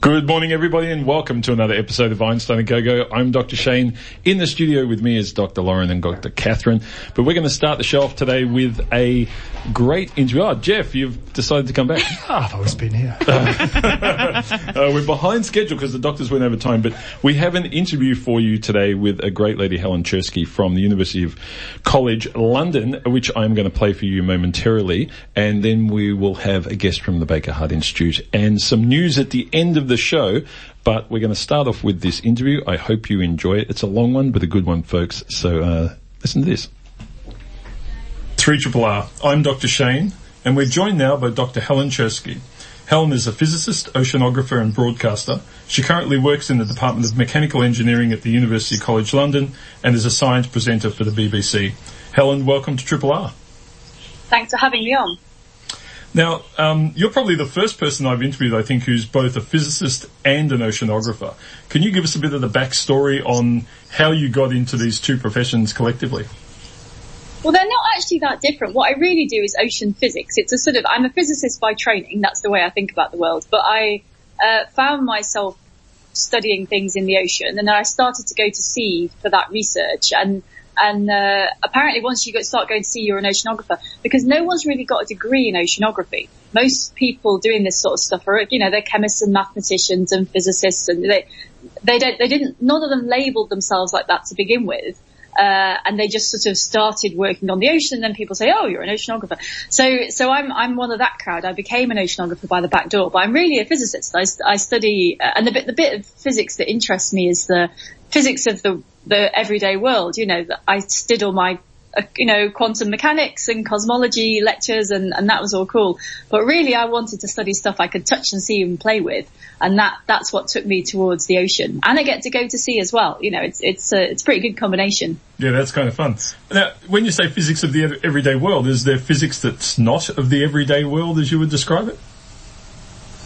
Good morning, everybody, and welcome to another episode of Einstein and Go-Go. I'm Dr. Shane. In the studio with me is Dr. Lauren and Dr. Catherine. But we're going to start the show off today with a great interview. Oh, Jeff, you've decided to come back. Oh, I've always been here. uh, we're behind schedule because the doctors went over time, but we have an interview for you today with a great lady, Helen Czerski from the University of College London, which I'm going to play for you momentarily. And then we will have a guest from the Baker Heart Institute and some news at the end of the show. But we're going to start off with this interview. I hope you enjoy it. It's a long one, but a good one, folks. So uh, listen to this. 3RRR. I'm Dr. Shane, and we're joined now by Dr. Helen Czerski. Helen is a physicist, oceanographer, and broadcaster. She currently works in the Department of Mechanical Engineering at the University College London and is a science presenter for the BBC. Helen, welcome to Triple R. Thanks for having me on. Now, um, you're probably the first person I've interviewed, I think, who's both a physicist and an oceanographer. Can you give us a bit of the backstory on how you got into these two professions collectively? Well, they're not actually that different. What I really do is ocean physics. It's a sort of, I'm a physicist by training. That's the way I think about the world. But I uh, found myself studying things in the ocean and then I started to go to sea for that research and and uh, apparently once you start going to sea you're an oceanographer because no one's really got a degree in oceanography most people doing this sort of stuff are you know they're chemists and mathematicians and physicists and they they don't they didn't none of them labeled themselves like that to begin with uh, and they just sort of started working on the ocean. And then people say, "Oh, you're an oceanographer." So, so I'm I'm one of that crowd. I became an oceanographer by the back door, but I'm really a physicist. I, I study, uh, and the bit the bit of physics that interests me is the physics of the the everyday world. You know, I did all my uh, you know, quantum mechanics and cosmology lectures and, and that was all cool. But really I wanted to study stuff I could touch and see and play with. And that, that's what took me towards the ocean. And I get to go to sea as well. You know, it's, it's a, it's a pretty good combination. Yeah, that's kind of fun. Now, when you say physics of the everyday world, is there physics that's not of the everyday world as you would describe it?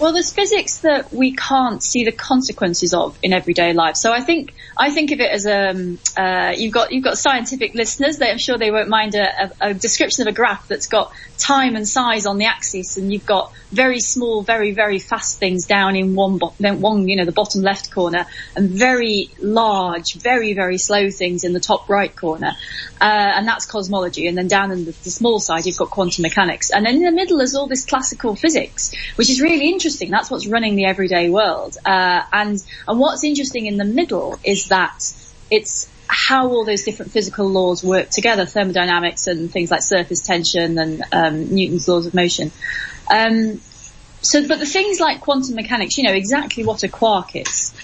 Well, there's physics that we can't see the consequences of in everyday life. So I think I think of it as um, uh, you've got you've got scientific listeners. They, I'm sure they won't mind a, a, a, description of a graph that's got time and size on the axis, and you've got very small, very very fast things down in one bo- one you know the bottom left corner, and very large, very very slow things in the top right corner, uh, and that's cosmology. And then down in the, the small side, you've got quantum mechanics, and then in the middle is all this classical physics, which is really interesting interesting. That's what's running the everyday world. Uh, and and what's interesting in the middle is that it's how all those different physical laws work together, thermodynamics and things like surface tension and um, Newton's laws of motion. Um, so, but the things like quantum mechanics, you know exactly what a quark is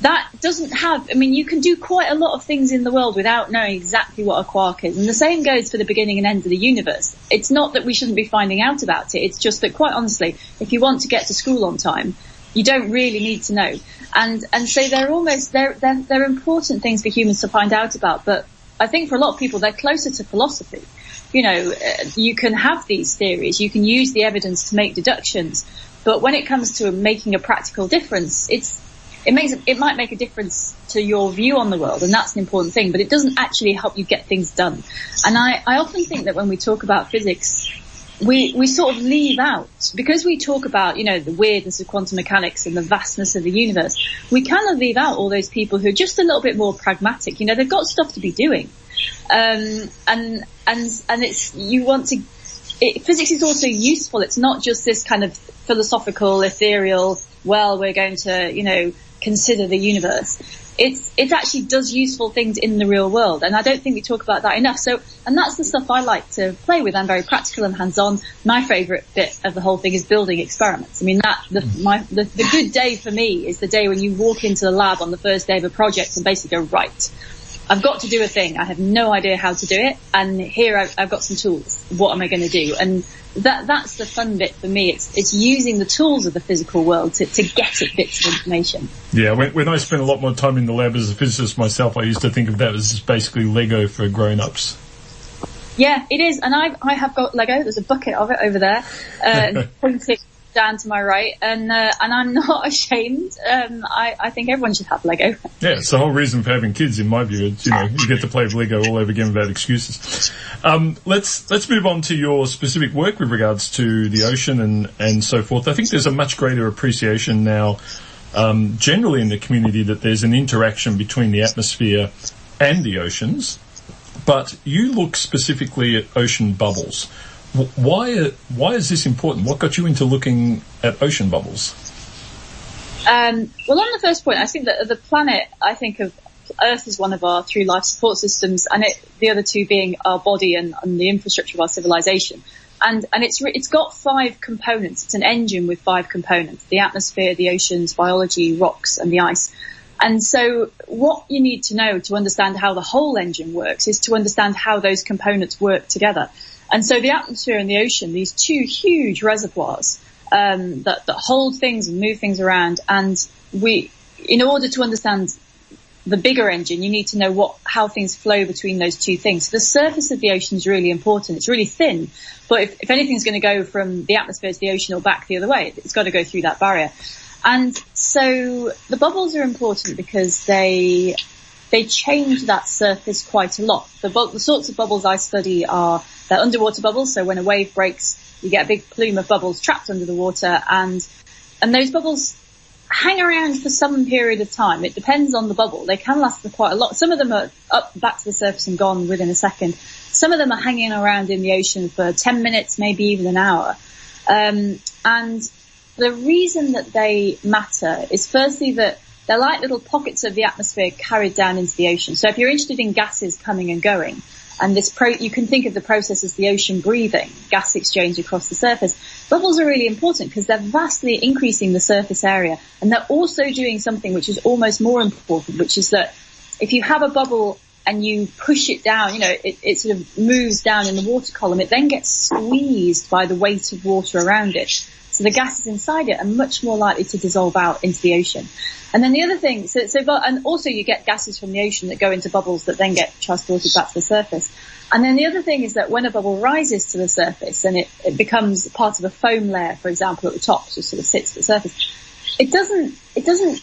that doesn't have, I mean, you can do quite a lot of things in the world without knowing exactly what a quark is. And the same goes for the beginning and end of the universe. It's not that we shouldn't be finding out about it. It's just that quite honestly, if you want to get to school on time, you don't really need to know. And, and so they're almost, they're, they're, they're important things for humans to find out about. But I think for a lot of people, they're closer to philosophy. You know, uh, you can have these theories, you can use the evidence to make deductions, but when it comes to making a practical difference, it's, it makes it might make a difference to your view on the world, and that's an important thing. But it doesn't actually help you get things done. And I, I often think that when we talk about physics, we we sort of leave out because we talk about you know the weirdness of quantum mechanics and the vastness of the universe. We kind of leave out all those people who are just a little bit more pragmatic. You know, they've got stuff to be doing, um, and and and it's you want to. It, physics is also useful. It's not just this kind of philosophical, ethereal. Well, we're going to you know consider the universe. It's, it actually does useful things in the real world. And I don't think we talk about that enough. So, and that's the stuff I like to play with. I'm very practical and hands-on. My favorite bit of the whole thing is building experiments. I mean, that, the, my, the, the good day for me is the day when you walk into the lab on the first day of a project and basically go, right, I've got to do a thing. I have no idea how to do it. And here I've, I've got some tools. What am I going to do? And that, that's the fun bit for me. It's, it's using the tools of the physical world to, to get at bits of information. Yeah. When, when I spent a lot more time in the lab as a physicist myself, I used to think of that as basically Lego for grown-ups. Yeah, it is. And I, I have got Lego. There's a bucket of it over there. Uh, pointing down to my right, and uh, and I'm not ashamed. Um, I, I think everyone should have Lego. Yeah, it's the whole reason for having kids, in my view. It's, you know, you get to play with Lego all over again without excuses. Um, let's let's move on to your specific work with regards to the ocean and and so forth. I think there's a much greater appreciation now. Um, generally in the community that there's an interaction between the atmosphere and the oceans, but you look specifically at ocean bubbles. Why, why is this important? What got you into looking at ocean bubbles? Um, well, on the first point, I think that the planet, I think of Earth as one of our three life support systems, and it, the other two being our body and, and, the infrastructure of our civilization. And and it's it's got five components. It's an engine with five components: the atmosphere, the oceans, biology, rocks, and the ice. And so what you need to know to understand how the whole engine works is to understand how those components work together. And so the atmosphere and the ocean, these two huge reservoirs, um, that, that hold things and move things around. And we, in order to understand the bigger engine, you need to know what, how things flow between those two things. So the surface of the ocean is really important. It's really thin, but if, if anything's going to go from the atmosphere to the ocean or back the other way, it's got to go through that barrier. And so the bubbles are important because they they change that surface quite a lot. The, bu- the sorts of bubbles I study are they're underwater bubbles. So when a wave breaks, you get a big plume of bubbles trapped under the water, and and those bubbles hang around for some period of time. It depends on the bubble. They can last for quite a lot. Some of them are up back to the surface and gone within a second. Some of them are hanging around in the ocean for 10 minutes, maybe even an hour. Um, and the reason that they matter is firstly that they're like little pockets of the atmosphere carried down into the ocean. So if you're interested in gases coming and going, and this pro, you can think of the process as the ocean breathing, gas exchange across the surface. Bubbles are really important because they're vastly increasing the surface area and they're also doing something which is almost more important, which is that if you have a bubble and you push it down, you know, it, it sort of moves down in the water column, it then gets squeezed by the weight of water around it. So the gases inside it are much more likely to dissolve out into the ocean. And then the other thing, so, so, and also you get gases from the ocean that go into bubbles that then get transported back to the surface. And then the other thing is that when a bubble rises to the surface and it, it becomes part of a foam layer, for example, at the top, just sort of sits at the surface, it doesn't, it doesn't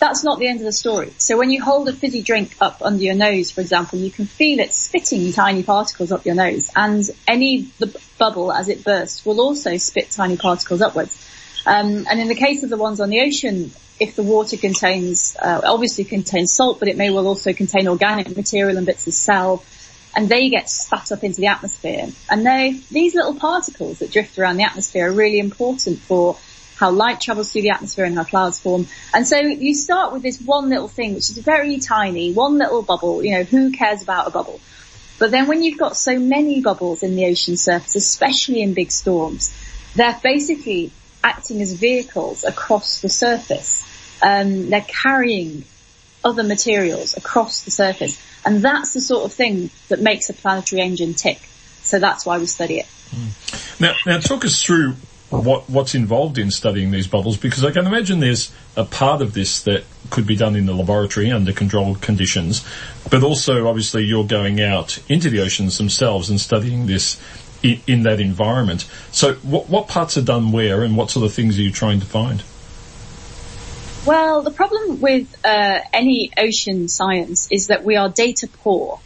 that's not the end of the story. So when you hold a fizzy drink up under your nose, for example, you can feel it spitting tiny particles up your nose and any the bubble as it bursts will also spit tiny particles upwards. Um, and in the case of the ones on the ocean, if the water contains, uh, obviously contains salt, but it may well also contain organic material and bits of cell, and they get spat up into the atmosphere. And they, these little particles that drift around the atmosphere are really important for how light travels through the atmosphere and how clouds form. And so you start with this one little thing, which is very tiny, one little bubble, you know, who cares about a bubble? But then when you've got so many bubbles in the ocean surface, especially in big storms, they're basically acting as vehicles across the surface. Um, they're carrying other materials across the surface. And that's the sort of thing that makes a planetary engine tick. So that's why we study it. Mm. Now, now talk us through what what's involved in studying these bubbles because I can imagine there's a part of this that could be done in the laboratory under controlled conditions, but also obviously you're going out into the oceans themselves and studying this in, in that environment. So what what parts are done where and what sort of things are you trying to find? Well, the problem with uh, any ocean science is that we are data poor.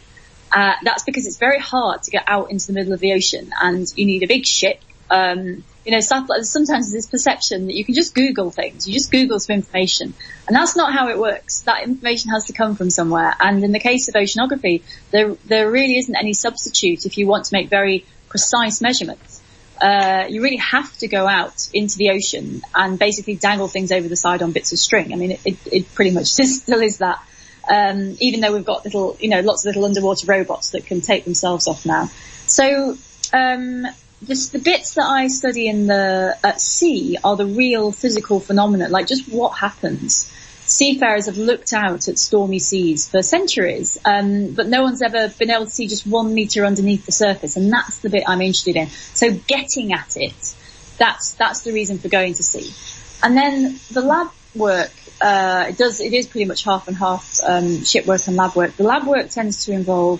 Uh, that's because it's very hard to get out into the middle of the ocean and you need a big ship um, you know, like sometimes this perception that you can just Google things. You just Google some information. And that's not how it works. That information has to come from somewhere. And in the case of oceanography, there, there really isn't any substitute if you want to make very precise measurements. Uh, you really have to go out into the ocean and basically dangle things over the side on bits of string. I mean, it, it, it pretty much still is that. Um, even though we've got little, you know, lots of little underwater robots that can take themselves off now. So, um, the bits that I study in the at sea are the real physical phenomena, like just what happens. Seafarers have looked out at stormy seas for centuries, um, but no one's ever been able to see just one meter underneath the surface, and that's the bit I'm interested in. So getting at it, that's that's the reason for going to sea. And then the lab work, uh, it does it is pretty much half and half um, ship work and lab work. The lab work tends to involve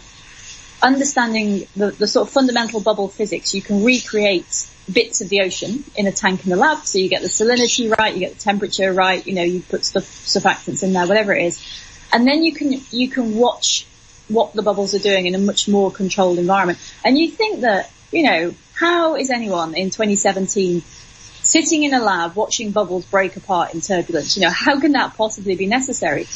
understanding the, the sort of fundamental bubble physics, you can recreate bits of the ocean in a tank in the lab. So you get the salinity right, you get the temperature right, you know, you put stuff, surfactants in there, whatever it is. And then you can, you can watch what the bubbles are doing in a much more controlled environment. And you think that, you know, how is anyone in 2017 sitting in a lab watching bubbles break apart in turbulence? You know, how can that possibly be necessary?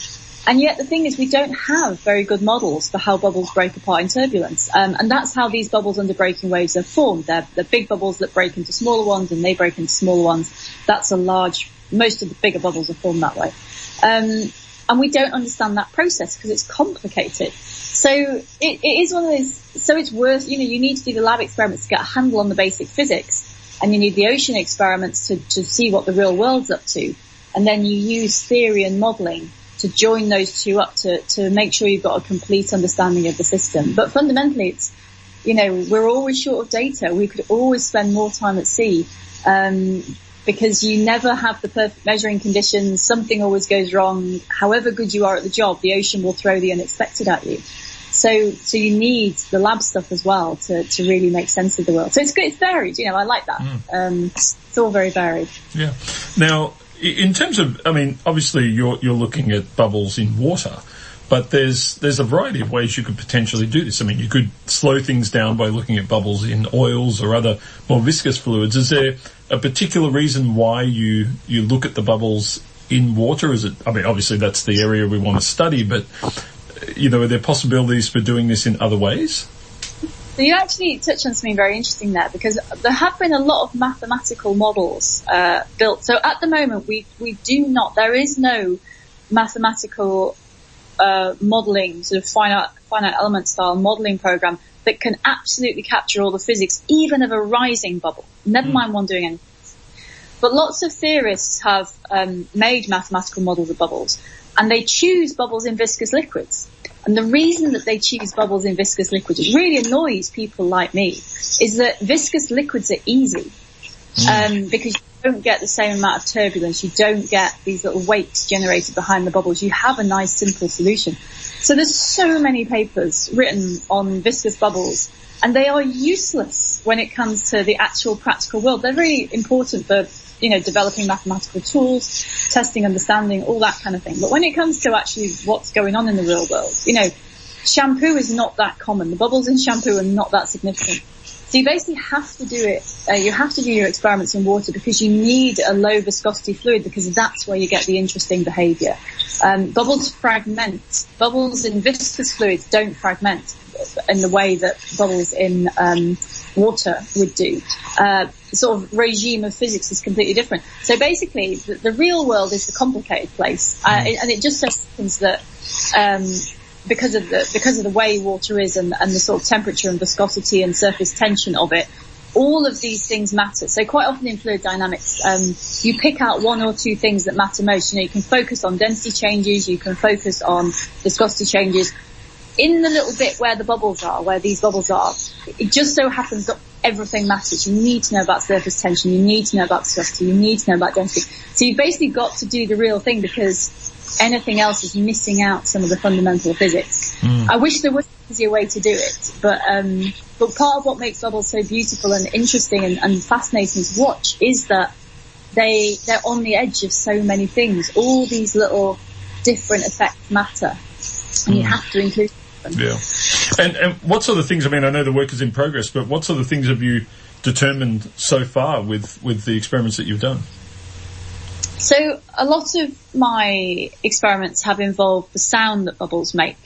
And yet the thing is we don't have very good models for how bubbles break apart in turbulence. Um, and that's how these bubbles under breaking waves are formed. They're, they're big bubbles that break into smaller ones and they break into smaller ones. That's a large, most of the bigger bubbles are formed that way. Um, and we don't understand that process because it's complicated. So it, it is one of those, so it's worth, you know, you need to do the lab experiments to get a handle on the basic physics and you need the ocean experiments to, to see what the real world's up to. And then you use theory and modeling to join those two up to, to make sure you've got a complete understanding of the system. But fundamentally it's, you know, we're always short of data. We could always spend more time at sea. Um, because you never have the perfect measuring conditions. Something always goes wrong. However good you are at the job, the ocean will throw the unexpected at you. So, so you need the lab stuff as well to, to really make sense of the world. So it's good. It's varied. You know, I like that. Mm. Um, it's all very varied. Yeah. Now, in terms of, I mean, obviously you're, you're looking at bubbles in water. But there's there's a variety of ways you could potentially do this. I mean, you could slow things down by looking at bubbles in oils or other more viscous fluids. Is there a particular reason why you you look at the bubbles in water? Is it? I mean, obviously that's the area we want to study, but you know, are there possibilities for doing this in other ways? So you actually touch on something very interesting there because there have been a lot of mathematical models uh, built. So at the moment, we we do not. There is no mathematical uh, modeling, sort of finite, finite element style modeling program that can absolutely capture all the physics, even of a rising bubble. Never mm. mind one doing anything. But lots of theorists have um, made mathematical models of bubbles, and they choose bubbles in viscous liquids. And the reason that they choose bubbles in viscous liquids, it really annoys people like me, is that viscous liquids are easy. Mm. Um, because you don't get the same amount of turbulence. You don't get these little weights generated behind the bubbles. You have a nice simple solution. So there's so many papers written on viscous bubbles and they are useless when it comes to the actual practical world. They're very important for, you know, developing mathematical tools, testing, understanding, all that kind of thing. But when it comes to actually what's going on in the real world, you know, shampoo is not that common. The bubbles in shampoo are not that significant. So you basically have to do it, uh, you have to do your experiments in water because you need a low viscosity fluid because that's where you get the interesting behavior. Um, bubbles fragment. Bubbles in viscous fluids don't fragment in the way that bubbles in um, water would do. Uh, sort of regime of physics is completely different. So basically, the, the real world is the complicated place, uh, mm. and it just so happens that um, because of the because of the way water is and, and the sort of temperature and viscosity and surface tension of it, all of these things matter. So quite often in fluid dynamics, um, you pick out one or two things that matter most. You know, you can focus on density changes, you can focus on viscosity changes. In the little bit where the bubbles are, where these bubbles are, it just so happens that everything matters. You need to know about surface tension, you need to know about viscosity, you need to know about density. So you've basically got to do the real thing because anything else is missing out some of the fundamental physics. Mm. I wish there was an easier way to do it, but um, but part of what makes bubbles so beautiful and interesting and, and fascinating to watch is that they they're on the edge of so many things. All these little different effects matter, and mm. you have to include. Yeah. And, and what sort of things? I mean, I know the work is in progress, but what sort of things have you determined so far with with the experiments that you've done? So a lot of my experiments have involved the sound that bubbles make.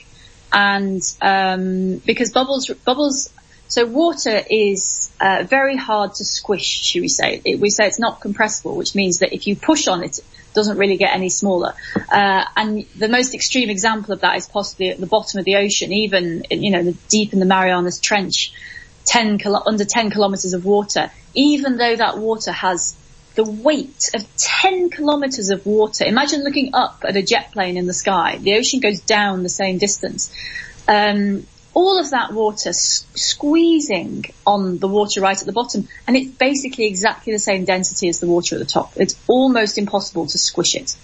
And, um, because bubbles, bubbles, so water is, uh, very hard to squish, should we say. It, we say it's not compressible, which means that if you push on it, it doesn't really get any smaller. Uh, and the most extreme example of that is possibly at the bottom of the ocean, even, you know, deep in the Marianas Trench, 10 kilo, under 10 kilometers of water, even though that water has the weight of 10 kilometers of water. Imagine looking up at a jet plane in the sky. The ocean goes down the same distance. Um, all of that water s- squeezing on the water right at the bottom, and it's basically exactly the same density as the water at the top. It's almost impossible to squish it.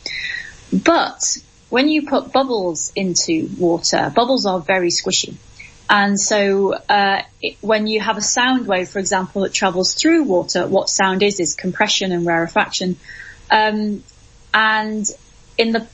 But when you put bubbles into water, bubbles are very squishy. And so uh, it, when you have a sound wave, for example, that travels through water, what sound is is compression and rarefaction. Um, and in the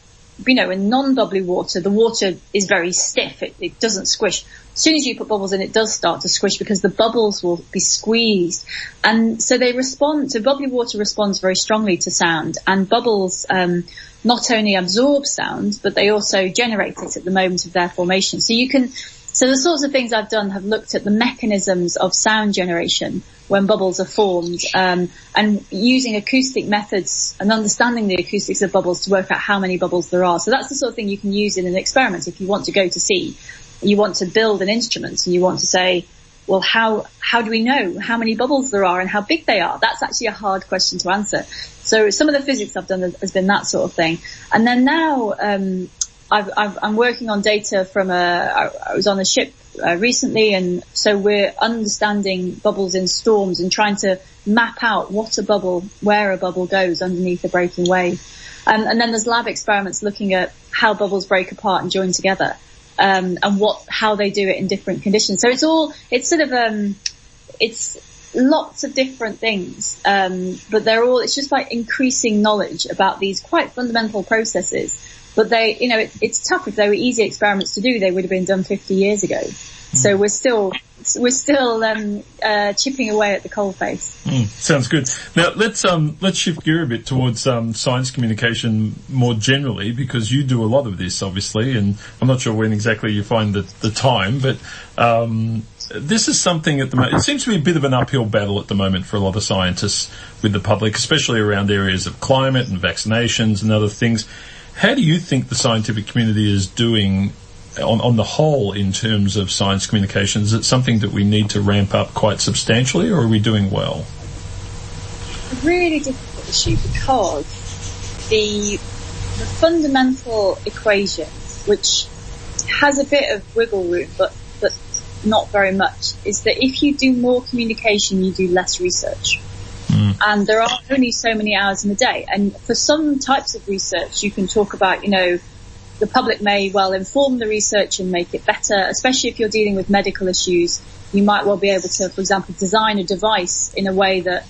you know, in non-bubbly water, the water is very stiff. It, it, doesn't squish. As soon as you put bubbles in, it does start to squish because the bubbles will be squeezed. And so they respond, so bubbly water responds very strongly to sound and bubbles, um, not only absorb sound, but they also generate it at the moment of their formation. So you can, so the sorts of things I've done have looked at the mechanisms of sound generation when bubbles are formed, um, and using acoustic methods and understanding the acoustics of bubbles to work out how many bubbles there are. So that's the sort of thing you can use in an experiment if you want to go to sea. You want to build an instrument and you want to say, well, how, how do we know how many bubbles there are and how big they are? That's actually a hard question to answer. So some of the physics I've done has been that sort of thing. And then now, um, i am working on data from a, I was on a ship uh, recently and so we're understanding bubbles in storms and trying to map out what a bubble, where a bubble goes underneath a breaking wave. Um, and then there's lab experiments looking at how bubbles break apart and join together. Um, and what, how they do it in different conditions. So it's all, it's sort of, um, it's lots of different things, um, but they're all, it's just like increasing knowledge about these quite fundamental processes but they, you know, it, it's tough. If they were easy experiments to do, they would have been done 50 years ago. So we're still, we're still um, uh, chipping away at the coalface. Mm, sounds good. Now let's um, let's shift gear a bit towards um, science communication more generally, because you do a lot of this, obviously, and I'm not sure when exactly you find the, the time, but um, this is something at the moment. It seems to be a bit of an uphill battle at the moment for a lot of scientists with the public, especially around areas of climate and vaccinations and other things. How do you think the scientific community is doing on, on the whole in terms of science communication? Is it something that we need to ramp up quite substantially or are we doing well? A really difficult issue because the, the fundamental equation, which has a bit of wiggle room, but, but not very much, is that if you do more communication, you do less research. Mm. And there are only so many hours in a day. And for some types of research, you can talk about, you know, the public may well inform the research and make it better, especially if you're dealing with medical issues. You might well be able to, for example, design a device in a way that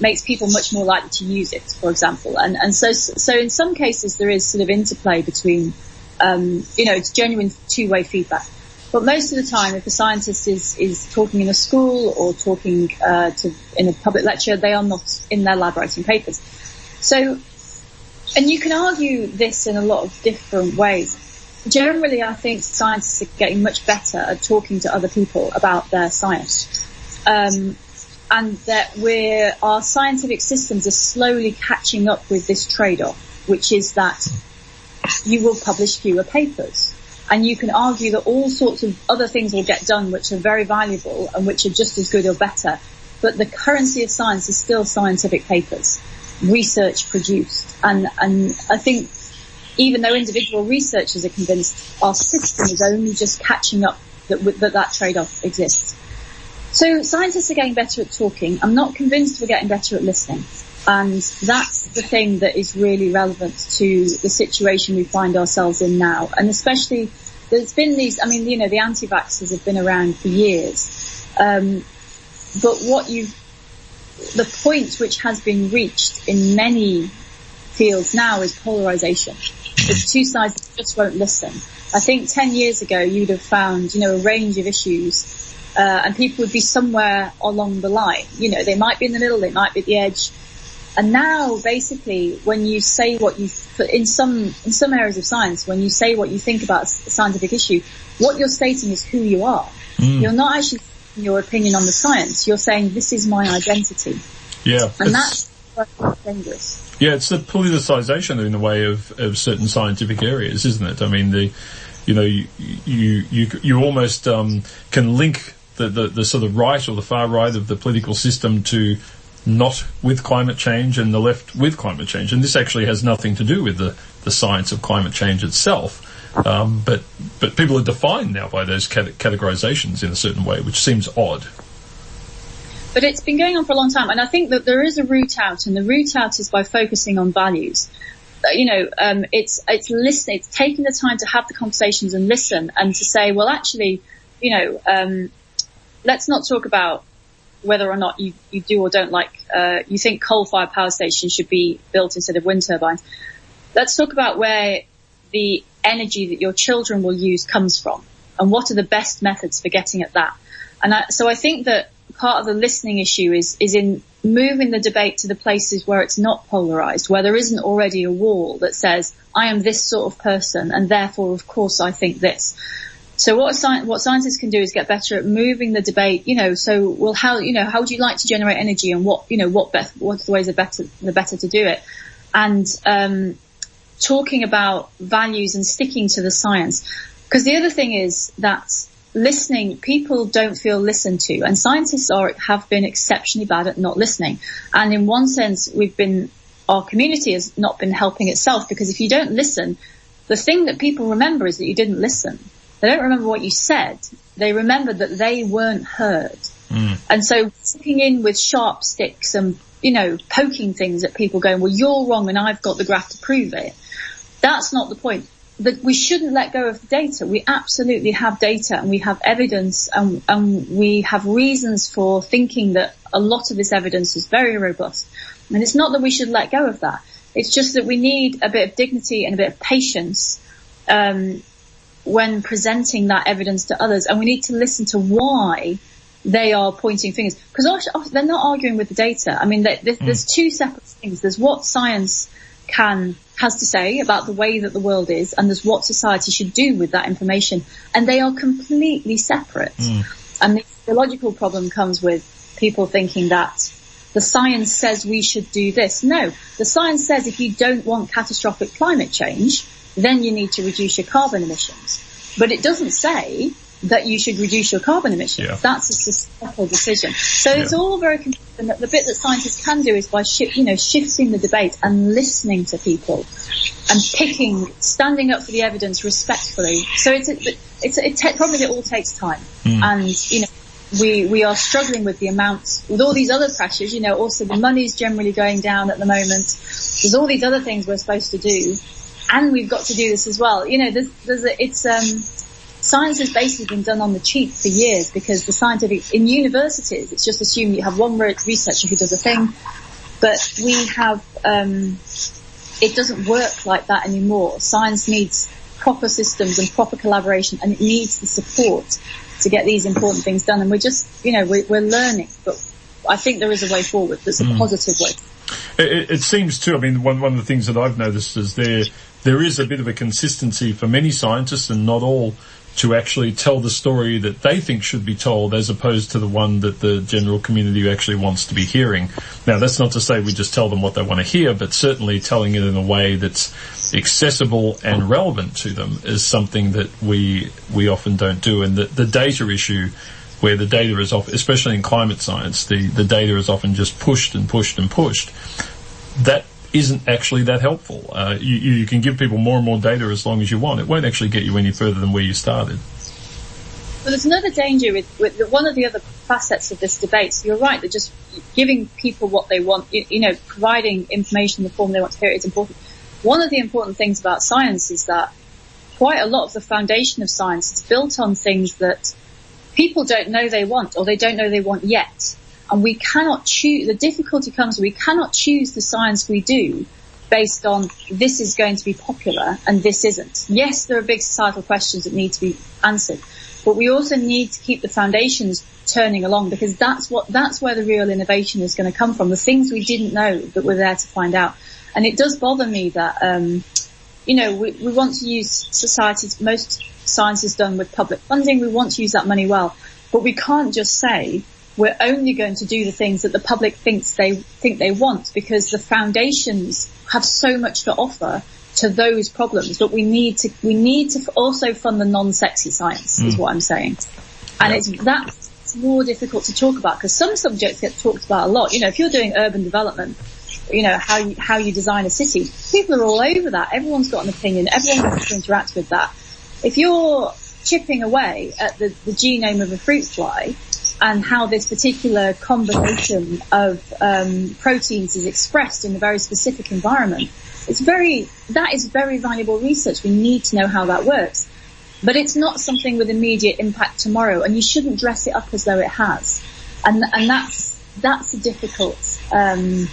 makes people much more likely to use it, for example. And, and so, so in some cases there is sort of interplay between, um, you know, it's genuine two-way feedback. But most of the time, if a scientist is, is talking in a school or talking uh, to, in a public lecture, they are not in their lab writing papers. So, and you can argue this in a lot of different ways. Generally, I think scientists are getting much better at talking to other people about their science. Um, and that we're, our scientific systems are slowly catching up with this trade-off, which is that you will publish fewer papers and you can argue that all sorts of other things will get done which are very valuable and which are just as good or better. But the currency of science is still scientific papers, research produced. And, and I think even though individual researchers are convinced our system is only just catching up that that, that trade-off exists. So scientists are getting better at talking. I'm not convinced we're getting better at listening. And that's the thing that is really relevant to the situation we find ourselves in now. And especially there's been these, I mean, you know, the anti-vaxxers have been around for years. Um, but what you, the point which has been reached in many fields now is polarization. There's two sides that just won't listen. I think 10 years ago you'd have found, you know, a range of issues, uh, and people would be somewhere along the line. You know, they might be in the middle, they might be at the edge, and now, basically, when you say what you, in some, in some areas of science, when you say what you think about a scientific issue, what you're stating is who you are. Mm. You're not actually your opinion on the science. You're saying this is my identity. Yeah. And that's dangerous. Yeah, it's the politicization in a way of, of certain scientific areas, isn't it? I mean, the, you know, you, you, you, you almost, um, can link the, the, the sort of right or the far right of the political system to not with climate change and the left with climate change. And this actually has nothing to do with the, the science of climate change itself. Um, but but people are defined now by those categorizations in a certain way, which seems odd. But it's been going on for a long time, and I think that there is a route out, and the route out is by focusing on values. Uh, you know, um, it's it's listening, it's taking the time to have the conversations and listen, and to say, well, actually, you know, um, let's not talk about whether or not you, you do or don't like, uh, you think coal-fired power stations should be built instead of wind turbines. Let's talk about where the energy that your children will use comes from and what are the best methods for getting at that. And I, so I think that part of the listening issue is, is in moving the debate to the places where it's not polarized, where there isn't already a wall that says, I am this sort of person and therefore of course I think this. So what, what scientists can do is get better at moving the debate, you know, so well how, you know, how would you like to generate energy and what, you know, what best, what's the ways are better, the better to do it. And, um, talking about values and sticking to the science. Because the other thing is that listening, people don't feel listened to and scientists are, have been exceptionally bad at not listening. And in one sense, we've been, our community has not been helping itself because if you don't listen, the thing that people remember is that you didn't listen. They don't remember what you said. They remember that they weren't heard. Mm. And so sticking in with sharp sticks and, you know, poking things at people going, well, you're wrong and I've got the graph to prove it. That's not the point that we shouldn't let go of the data. We absolutely have data and we have evidence and, and, we have reasons for thinking that a lot of this evidence is very robust. And it's not that we should let go of that. It's just that we need a bit of dignity and a bit of patience um, when presenting that evidence to others, and we need to listen to why they are pointing fingers because they're not arguing with the data. I mean, there's, mm. there's two separate things. There's what science can has to say about the way that the world is and there's what society should do with that information. And they are completely separate. Mm. And the theological problem comes with people thinking that the science says we should do this. No, the science says if you don't want catastrophic climate change, then you need to reduce your carbon emissions. But it doesn't say that you should reduce your carbon emissions. Yeah. That's a societal decision. So yeah. it's all very confusing. The bit that scientists can do is by shi- you know shifting the debate and listening to people and picking, standing up for the evidence respectfully. So it's a, it's a, it te- probably it all takes time, mm. and you know we we are struggling with the amounts with all these other pressures. You know, also the money's generally going down at the moment. There's all these other things we're supposed to do, and we've got to do this as well. You know, there's there's a, it's um science has basically been done on the cheap for years because the scientific, in universities, it's just assumed you have one researcher who does a thing, but we have, um, it doesn't work like that anymore. Science needs proper systems and proper collaboration and it needs the support to get these important things done. And we're just, you know, we're, we're learning, but I think there is a way forward that's a mm. positive way. It, it, seems too. I mean, one one of the things that I've noticed is there there is a bit of a consistency for many scientists, and not all, to actually tell the story that they think should be told as opposed to the one that the general community actually wants to be hearing. Now that's not to say we just tell them what they want to hear, but certainly telling it in a way that's accessible and relevant to them is something that we, we often don't do. And the, the data issue where the data is off, especially in climate science, the, the data is often just pushed and pushed and pushed. That isn't actually that helpful. Uh, you, you, can give people more and more data as long as you want. It won't actually get you any further than where you started. Well, there's another danger with, with the, one of the other facets of this debate. So you're right that just giving people what they want, you, you know, providing information in the form they want to hear it is important. One of the important things about science is that quite a lot of the foundation of science is built on things that people don't know they want or they don't know they want yet and we cannot choose, the difficulty comes, we cannot choose the science we do based on this is going to be popular and this isn't. Yes, there are big societal questions that need to be answered, but we also need to keep the foundations turning along because that's what, that's where the real innovation is going to come from. The things we didn't know that we're there to find out. And it does bother me that, um, you know, we, we want to use society's, most science is done with public funding. We want to use that money well, but we can't just say, we're only going to do the things that the public thinks they think they want because the foundations have so much to offer to those problems. But we need to we need to also fund the non-sexy science, mm. is what I'm saying. And yeah. it's that's more difficult to talk about because some subjects get talked about a lot. You know, if you're doing urban development, you know how you, how you design a city, people are all over that. Everyone's got an opinion. Everyone wants to interact with that. If you're chipping away at the, the genome of a fruit fly, and how this particular combination of um, proteins is expressed in a very specific environment. It's very that is very valuable research. We need to know how that works. but it's not something with immediate impact tomorrow, and you shouldn't dress it up as though it has. And and that's that's a difficult um,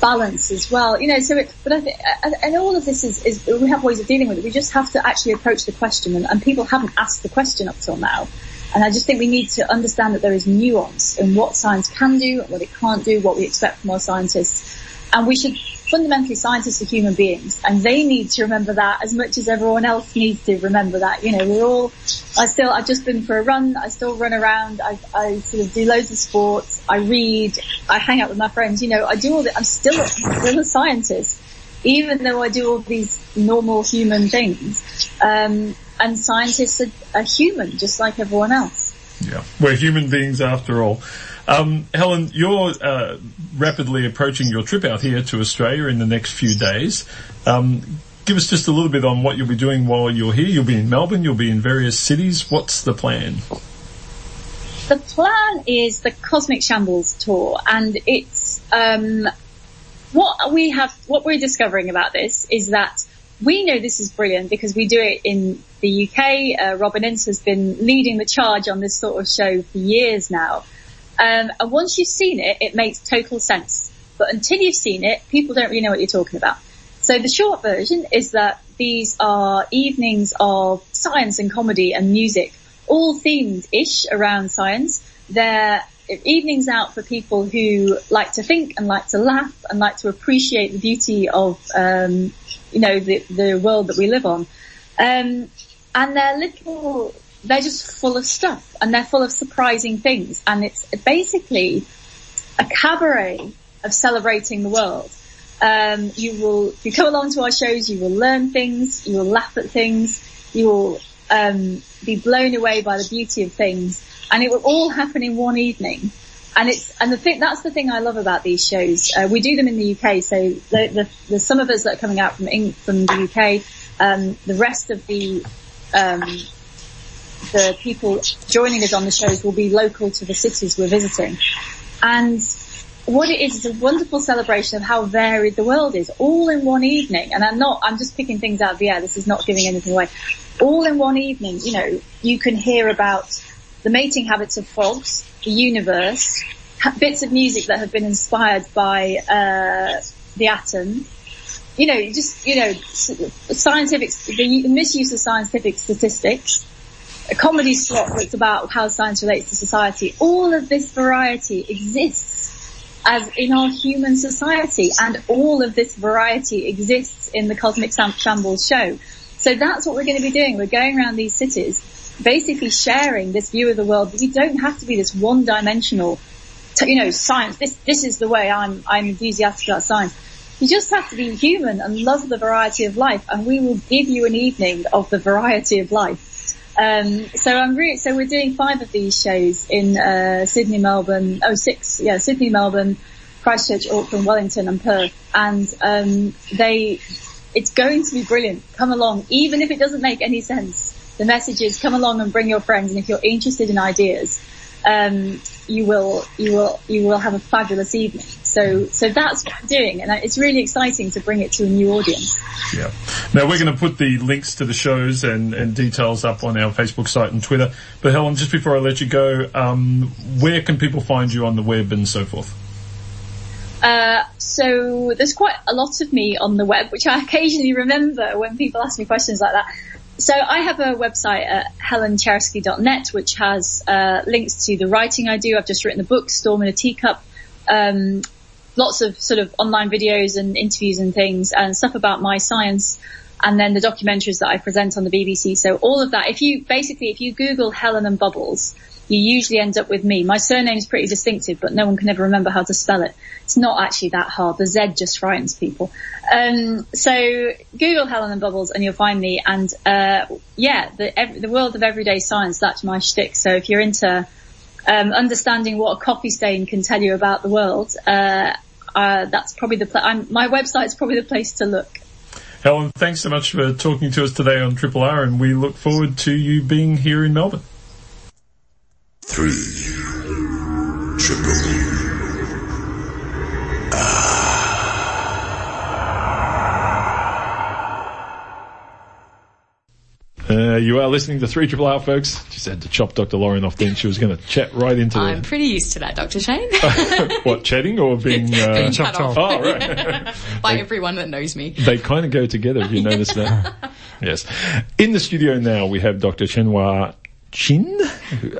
balance as well. You know, so it, but I think, and all of this is, is we have ways of dealing with it. We just have to actually approach the question, and, and people haven't asked the question up till now. And I just think we need to understand that there is nuance in what science can do, and what it can't do, what we expect from our scientists. And we should fundamentally scientists are human beings and they need to remember that as much as everyone else needs to remember that. You know, we're all, I still, I've just been for a run, I still run around, I, I sort of do loads of sports, I read, I hang out with my friends, you know, I do all that, I'm still, still a scientist, even though I do all these normal human things. Um, and scientists are, are human, just like everyone else. Yeah, we're human beings after all. Um, Helen, you're uh, rapidly approaching your trip out here to Australia in the next few days. Um, give us just a little bit on what you'll be doing while you're here. You'll be in Melbourne. You'll be in various cities. What's the plan? The plan is the Cosmic Shambles tour, and it's um, what we have. What we're discovering about this is that we know this is brilliant because we do it in the UK. Uh, Robin Ince has been leading the charge on this sort of show for years now. Um, and once you've seen it, it makes total sense. But until you've seen it, people don't really know what you're talking about. So the short version is that these are evenings of science and comedy and music, all themed-ish around science. They're evenings out for people who like to think and like to laugh and like to appreciate the beauty of, um, you know, the, the world that we live on. Um, and they're little they're just full of stuff and they're full of surprising things. And it's basically a cabaret of celebrating the world. Um, you will, if you come along to our shows, you will learn things, you will laugh at things, you will um, be blown away by the beauty of things, and it will all happen in one evening. And it's and the thing that's the thing I love about these shows. Uh, we do them in the UK, so the, the, there's some of us that are coming out from from the UK. Um, the rest of the um, the people joining us on the shows will be local to the cities we're visiting. And what it is is a wonderful celebration of how varied the world is, all in one evening. And I'm not, I'm just picking things out of the air. This is not giving anything away. All in one evening, you know, you can hear about the mating habits of frogs, the universe, bits of music that have been inspired by uh, the atom. You know, just you know, scientific the misuse of scientific statistics, a comedy slot that's about how science relates to society. All of this variety exists as in our human society and all of this variety exists in the Cosmic Shambles show. So that's what we're going to be doing. We're going around these cities basically sharing this view of the world. We don't have to be this one dimensional, you know, science. This, this is the way I'm, I'm enthusiastic about science. You just have to be human and love the variety of life and we will give you an evening of the variety of life. Um, so I'm really, so we're doing five of these shows in, uh, Sydney, Melbourne, oh six, yeah, Sydney, Melbourne, Christchurch, Auckland, Wellington and Perth. And, um, they, it's going to be brilliant. Come along, even if it doesn't make any sense. The message is come along and bring your friends and if you're interested in ideas, um, you will, you will, you will have a fabulous evening. So, so that's what I'm doing, and it's really exciting to bring it to a new audience. Yeah. Now we're going to put the links to the shows and, and details up on our Facebook site and Twitter. But Helen, just before I let you go, um, where can people find you on the web and so forth? Uh, so there's quite a lot of me on the web, which I occasionally remember when people ask me questions like that. So I have a website at helenczerski.net, which has uh, links to the writing I do. I've just written a book, Storm in a Teacup. Um, lots of sort of online videos and interviews and things and stuff about my science and then the documentaries that I present on the BBC. So all of that, if you basically, if you Google Helen and Bubbles, you usually end up with me. My surname is pretty distinctive, but no one can ever remember how to spell it. It's not actually that hard. The Z just frightens people. Um, so Google Helen and Bubbles and you'll find me. And uh, yeah, the, every, the world of everyday science, that's my shtick. So if you're into um, understanding what a coffee stain can tell you about the world, uh, uh, that's probably the pl- I'm, my website's probably the place to look. Helen, thanks so much for talking to us today on Triple R, and we look forward to you being here in Melbourne. Three. Triple Uh, you are listening to 3 Triple R, folks. Just had to chop Dr. Lauren off then. She was going to chat right into I'm the, pretty used to that, Dr. Shane. what, chatting or being, uh, Being chopped cut off Oh, right. by everyone that knows me. they kind of go together. if you notice that? yes. In the studio now, we have Dr. Chenhua Chin,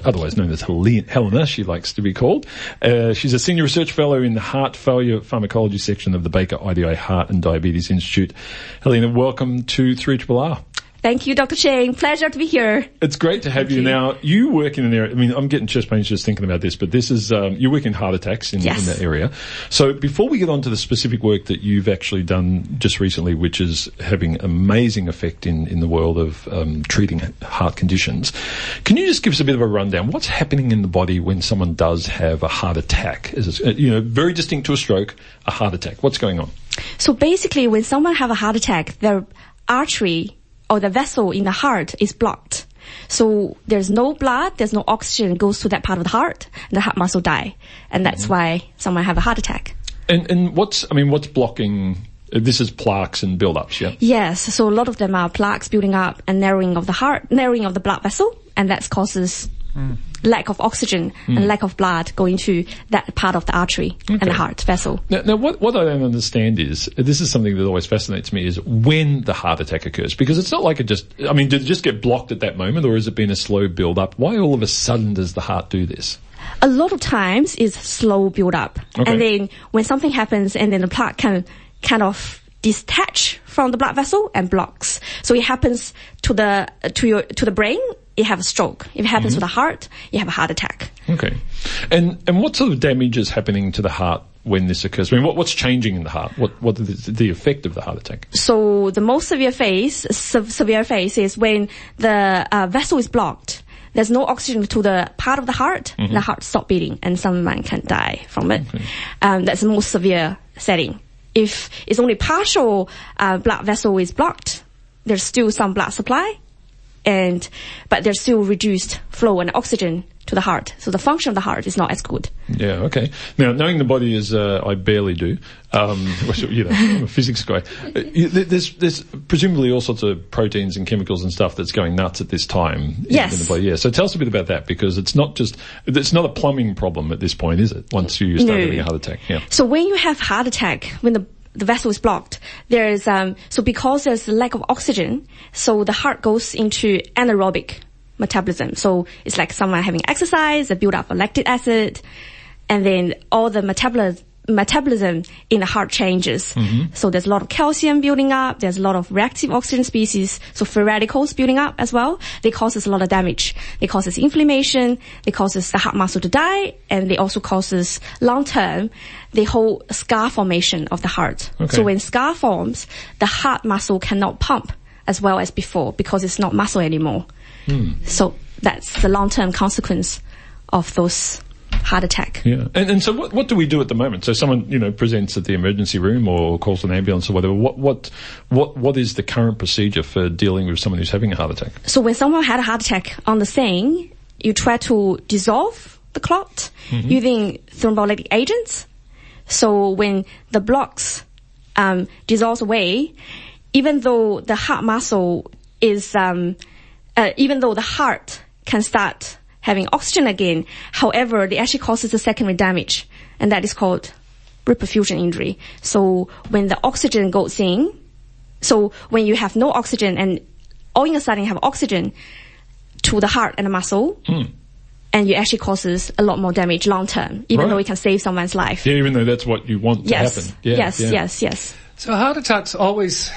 otherwise known as Helena, she likes to be called. Uh, she's a senior research fellow in the heart failure pharmacology section of the Baker IDI Heart and Diabetes Institute. Helena, welcome to 3 R. Thank you, Dr. Cheng. Pleasure to be here. It's great to have you. now. You work in an area. I mean, I'm getting chest pains just thinking about this, but this is um, you work in heart attacks in, Yes. in that area. So before we get on to the specific work that you've actually done just recently, which is having amazing effect in in the world of um, treating heart conditions, can you just give us a bit of a rundown? What's happening in the body when someone does have a heart attack? Is it, you know very distinct to a stroke, a heart attack? What's going on? So basically, when someone have a heart attack, their artery or the vessel in the heart is blocked. So there's no blood, there's no oxygen goes to that part of the heart, and the heart muscle die, and that's Mm-hmm. why someone have a heart attack. And and what's I mean, what's blocking? uh, This is plaques and build-ups, yeah. Yes, so a lot of them are plaques building up and narrowing of the heart, narrowing of the blood vessel, and that causes Mm. lack of oxygen and mm. lack of blood going to that part of the artery and the heart vessel. Now, now what, what I don't understand is, this is something that always fascinates me, is when the heart attack occurs. Because it's not like it just, I mean, did it just get blocked at that moment or has it been a slow build up? Why all of a sudden does the heart do this? a lot of times is slow build up. Okay. And then when something happens and then the plaque can kind of detach from the blood vessel and blocks. So it happens to the, to your, to the brain, you have a stroke. If it happens to the heart, you have a heart attack. Okay. And, and what sort of damage is happening to the heart when this occurs? I mean, what, what's changing in the heart? What, what is the, the effect of the heart attack? So the most severe phase, se- severe phase is when the uh, vessel is blocked. There's no oxygen to the part of the heart. The heart stop beating, and someone can die from it. Um, that's the most severe setting. If it's only partial uh, blood vessel is blocked, there's still some blood supply, and but there's still reduced flow and oxygen to the heart. So the function of the heart is not as good. Yeah, okay. Now, knowing the body is, uh, I barely do, um, which, you know, I'm a physics guy, uh, there's, there's presumably all sorts of proteins and chemicals and stuff that's going nuts at this time in, Yes. in the body. Yeah, so tell us a bit about that because it's not just, it's not a plumbing problem at this point, is it? Once you start No. having a heart attack, yeah. So when you have heart attack, when the the vessel is blocked, there's um so because there's a lack of oxygen, so the heart goes into anaerobic metabolism. So it's like someone having exercise, they build up a lactic acid, and then all the metabolism metabolism in the heart changes. Mm-hmm. So there's a lot of calcium building up, there's a lot of reactive oxygen species, so free radicals building up as well. They causes a lot of damage. They causes inflammation, they causes the heart muscle to die, and they also causes long term the whole scar formation of the heart. Okay. So when scar forms, the heart muscle cannot pump as well as before because it's not muscle anymore. Hmm. So that's the long term consequence of those heart attack. Yeah. And, and so what, what do we do at the moment? So someone, you know, presents at the emergency room or calls an ambulance or whatever. What, what, what, what is the current procedure for dealing with someone who's having a heart attack? So when someone had a heart attack on the scene, you try to dissolve the clot using thrombolytic agents. So when the blocks um, dissolves away, even though the heart muscle is, um, uh, even though the heart can start having oxygen again, however, it actually causes a secondary damage, and that is called reperfusion injury. So when the oxygen goes in, so when you have no oxygen and all in a sudden you have oxygen to the heart and the muscle, hmm. and you actually causes a lot more damage long term, even Right. though it can save someone's life. Yeah, even though that's what you want to happen. Yeah, yes, yeah. yes, yes. So heart attacks always,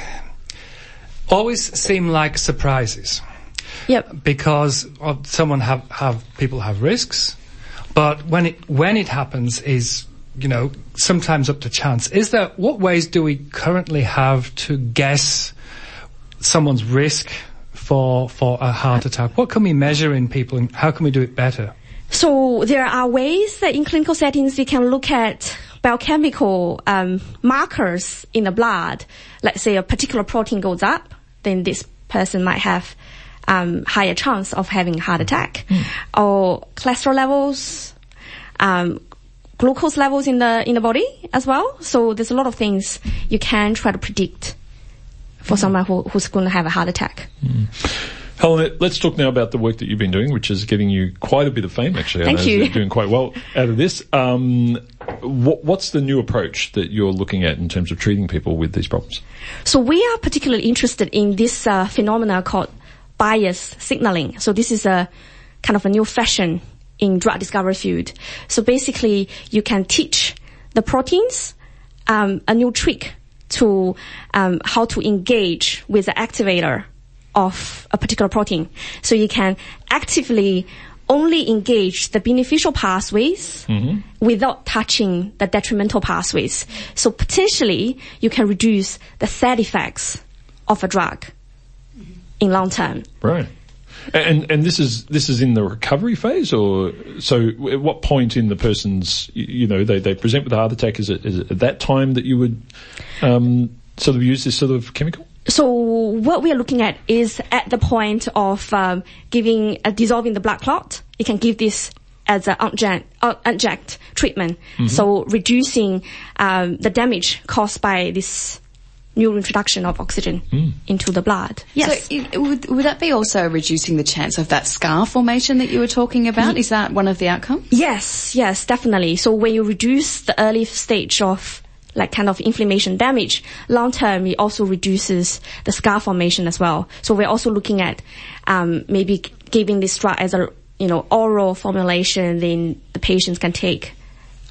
always seem like surprises Yep. because someone have, have people have risks, but when it when it happens is you know sometimes up to chance. Is there what ways do we currently have to guess someone's risk for for a heart attack? What can we measure in people, and how can we do it better? So there are ways that in clinical settings we can look at biochemical um, markers in the blood. Let's say a particular protein goes up, then this person might have um, higher chance of having a heart attack, or cholesterol levels, um, glucose levels in the in the body as well. So there's a lot of things you can try to predict for someone who, who's going to have a heart attack. Helen, let's talk now about the work that you've been doing, which is getting you quite a bit of fame, actually. Thank you. You're doing quite well out of this. Um, what, what's the new approach that you're looking at in terms of treating people with these problems? So we are particularly interested in this uh, phenomena called biased signaling. So this is a kind of a new fashion in drug discovery field. So basically, you can teach the proteins um, a new trick to um, how to engage with the activator of a particular protein. So you can actively only engage the beneficial pathways without touching the detrimental pathways. So potentially you can reduce the side effects of a drug in long term. Right. And and this is this is in the recovery phase, or so? At what point in the person's you know they, they present with a heart attack? Is it, is it at that time that you would um, sort of use this sort of chemical? So what we are looking at is at the point of um, giving uh, dissolving the blood clot. You can give this as an unject, uh, treatment. So reducing um, the damage caused by this new introduction of oxygen into the blood. Yes. So it, would, would that be also reducing the chance of that scar formation that you were talking about? Is that one of the outcomes? Yes, yes, definitely. So when you reduce the early stage of like kind of inflammation damage, long term it also reduces the scar formation as well. So we're also looking at um, maybe giving this drug as a you know oral formulation, then the patients can take